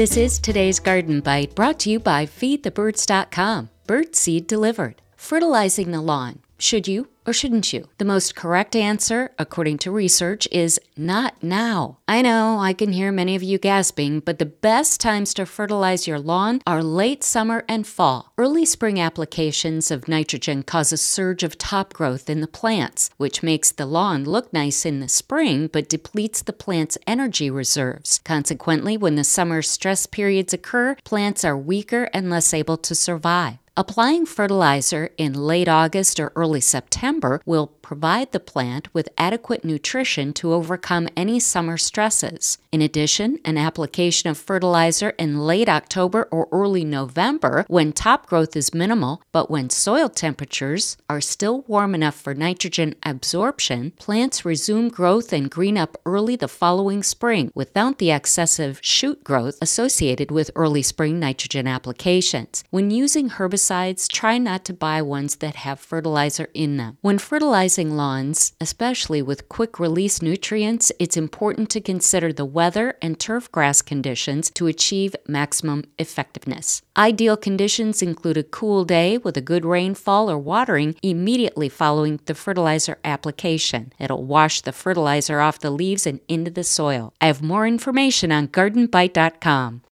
This is today's Garden Bite brought to you by FeedTheBirds.com. Bird seed delivered. Fertilizing the lawn. Should you or shouldn't you? The most correct answer, according to research, is not now. I know I can hear many of you gasping, but the best times to fertilize your lawn are late summer and fall. Early spring applications of nitrogen cause a surge of top growth in the plants, which makes the lawn look nice in the spring but depletes the plant's energy reserves. Consequently, when the summer stress periods occur, plants are weaker and less able to survive. Applying fertilizer in late August or early September will provide the plant with adequate nutrition to overcome any summer stresses. In addition, an application of fertilizer in late October or early November when top growth is minimal, but when soil temperatures are still warm enough for nitrogen absorption, plants resume growth and green up early the following spring without the excessive shoot growth associated with early spring nitrogen applications. When using herbicides, try not to buy ones that have fertilizer in them. When fertilizing lawns, especially with quick release nutrients, it's important to consider the weather and turf grass conditions to achieve maximum effectiveness. Ideal conditions include a cool day with a good rainfall or watering immediately following the fertilizer application. It'll wash the fertilizer off the leaves and into the soil. I have more information on gardenbite.com.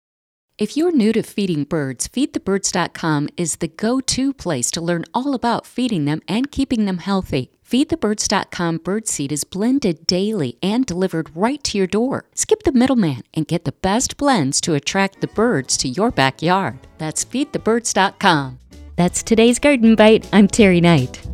If you're new to feeding birds, feedthebirds.com is the go to place to learn all about feeding them and keeping them healthy. FeedTheBirds.com birdseed is blended daily and delivered right to your door. Skip the middleman and get the best blends to attract the birds to your backyard. That's FeedTheBirds.com. That's today's Garden Bite. I'm Terry Knight.